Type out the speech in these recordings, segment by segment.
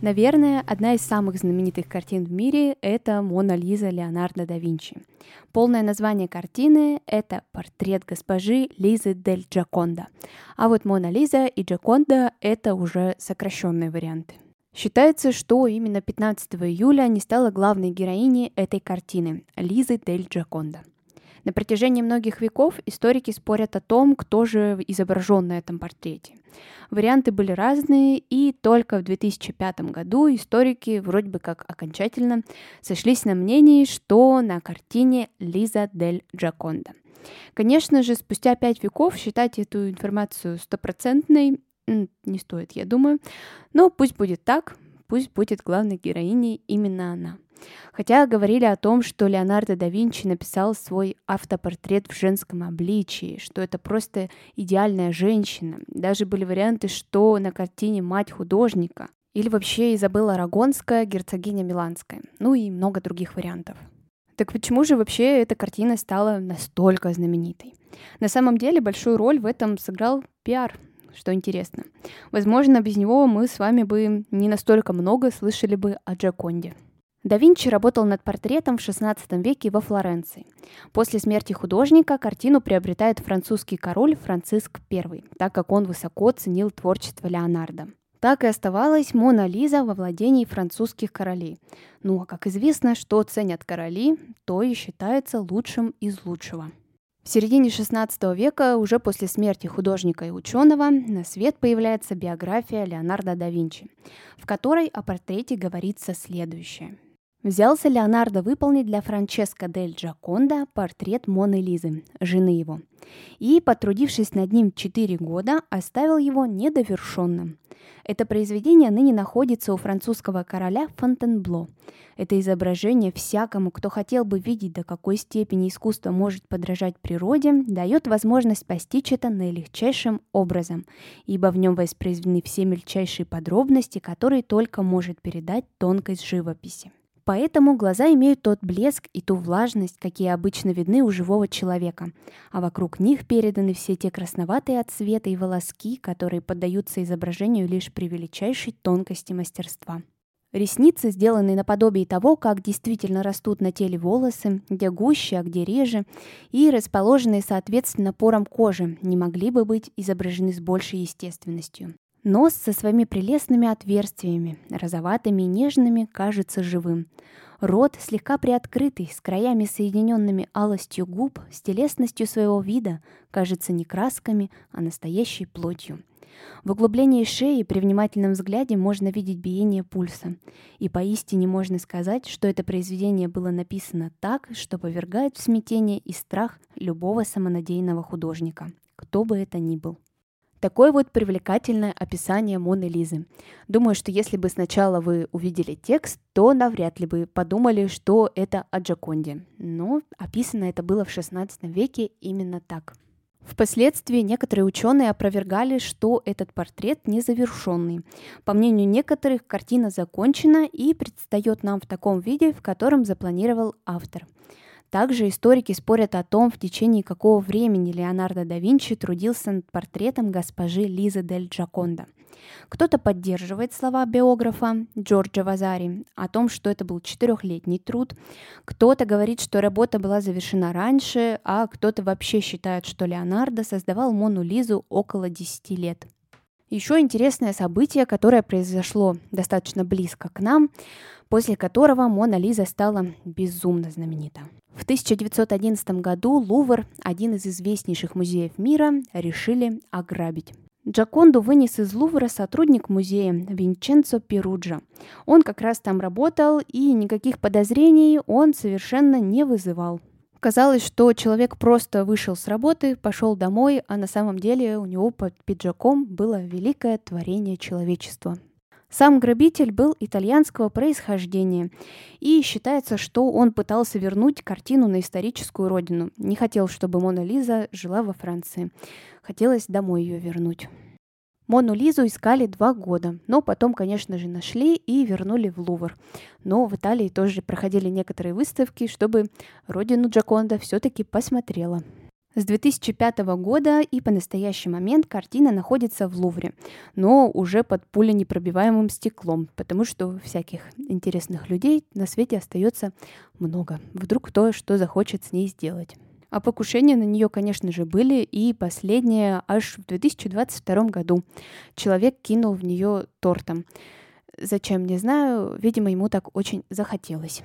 Наверное, одна из самых знаменитых картин в мире – это «Мона Лиза» Леонардо да Винчи. Полное название картины – это «Портрет госпожи Лизы дель Джаконда». А вот «Мона Лиза» и «Джаконда» – это уже сокращенные варианты. Считается, что именно 15 июля не стала главной героиней этой картины – Лизы дель Джаконда – на протяжении многих веков историки спорят о том, кто же изображен на этом портрете. Варианты были разные, и только в 2005 году историки вроде бы как окончательно сошлись на мнении, что на картине Лиза дель Джаконда. Конечно же, спустя пять веков считать эту информацию стопроцентной не стоит, я думаю. Но пусть будет так, пусть будет главной героиней именно она – Хотя говорили о том, что Леонардо да Винчи написал свой автопортрет в женском обличии, что это просто идеальная женщина. Даже были варианты, что на картине мать художника. Или вообще Изабелла Арагонская, герцогиня Миланская. Ну и много других вариантов. Так почему же вообще эта картина стала настолько знаменитой? На самом деле большую роль в этом сыграл пиар, что интересно. Возможно, без него мы с вами бы не настолько много слышали бы о Джаконде. Да Винчи работал над портретом в XVI веке во Флоренции. После смерти художника картину приобретает французский король Франциск I, так как он высоко ценил творчество Леонардо. Так и оставалась Мона Лиза во владении французских королей. Ну а как известно, что ценят короли, то и считается лучшим из лучшего. В середине XVI века, уже после смерти художника и ученого, на свет появляется биография Леонардо да Винчи, в которой о портрете говорится следующее – Взялся Леонардо выполнить для Франческо дель Джаконда портрет Моны Лизы, жены его, и, потрудившись над ним 4 года, оставил его недовершенным. Это произведение ныне находится у французского короля Фонтенбло. Это изображение всякому, кто хотел бы видеть, до какой степени искусство может подражать природе, дает возможность постичь это наилегчайшим образом, ибо в нем воспроизведены все мельчайшие подробности, которые только может передать тонкость живописи. Поэтому глаза имеют тот блеск и ту влажность, какие обычно видны у живого человека, а вокруг них переданы все те красноватые отцветы и волоски, которые поддаются изображению лишь при величайшей тонкости мастерства. Ресницы, сделанные наподобие того, как действительно растут на теле волосы, где гуще, а где реже, и расположенные соответственно порам кожи, не могли бы быть изображены с большей естественностью. Нос со своими прелестными отверстиями, розоватыми и нежными, кажется живым. Рот слегка приоткрытый, с краями соединенными алостью губ, с телесностью своего вида, кажется не красками, а настоящей плотью. В углублении шеи при внимательном взгляде можно видеть биение пульса. И поистине можно сказать, что это произведение было написано так, что повергает в смятение и страх любого самонадеянного художника, кто бы это ни был. Такое вот привлекательное описание Моны Лизы. Думаю, что если бы сначала вы увидели текст, то навряд ли бы подумали, что это о Джаконде. Но описано это было в XVI веке именно так. Впоследствии некоторые ученые опровергали, что этот портрет незавершенный. По мнению некоторых, картина закончена и предстает нам в таком виде, в котором запланировал автор – также историки спорят о том, в течение какого времени Леонардо да Винчи трудился над портретом госпожи Лизы дель Джаконда. Кто-то поддерживает слова биографа Джорджа Вазари о том, что это был четырехлетний труд. Кто-то говорит, что работа была завершена раньше, а кто-то вообще считает, что Леонардо создавал Мону Лизу около 10 лет. Еще интересное событие, которое произошло достаточно близко к нам, после которого Мона Лиза стала безумно знаменита. В 1911 году Лувр, один из известнейших музеев мира, решили ограбить. Джаконду вынес из Лувра сотрудник музея Винченцо Перуджа. Он как раз там работал, и никаких подозрений он совершенно не вызывал. Казалось, что человек просто вышел с работы, пошел домой, а на самом деле у него под пиджаком было великое творение человечества. Сам грабитель был итальянского происхождения, и считается, что он пытался вернуть картину на историческую родину. Не хотел, чтобы Мона Лиза жила во Франции. Хотелось домой ее вернуть. Мону Лизу искали два года, но потом, конечно же, нашли и вернули в Лувр. Но в Италии тоже проходили некоторые выставки, чтобы родину Джаконда все-таки посмотрела. С 2005 года и по настоящий момент картина находится в Лувре, но уже под пуленепробиваемым стеклом, потому что всяких интересных людей на свете остается много. Вдруг кто что захочет с ней сделать. А покушения на нее, конечно же, были, и последнее аж в 2022 году. Человек кинул в нее тортом. Зачем, не знаю, видимо, ему так очень захотелось.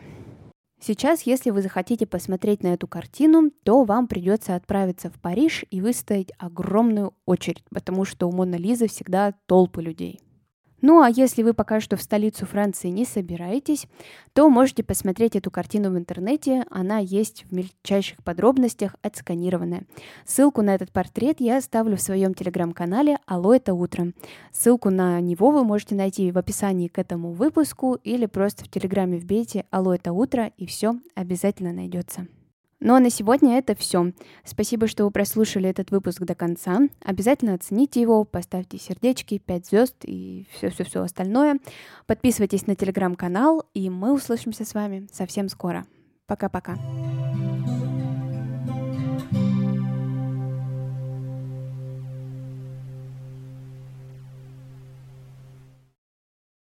Сейчас, если вы захотите посмотреть на эту картину, то вам придется отправиться в Париж и выстоять огромную очередь, потому что у Мона Лизы всегда толпы людей. Ну а если вы пока что в столицу Франции не собираетесь, то можете посмотреть эту картину в интернете. Она есть в мельчайших подробностях отсканированная. Ссылку на этот портрет я оставлю в своем телеграм-канале «Алло, это утро». Ссылку на него вы можете найти в описании к этому выпуску или просто в телеграме вбейте «Алло, это утро» и все обязательно найдется. Ну а на сегодня это все. Спасибо, что вы прослушали этот выпуск до конца. Обязательно оцените его, поставьте сердечки, 5 звезд и все-все-все остальное. Подписывайтесь на телеграм-канал, и мы услышимся с вами совсем скоро. Пока-пока.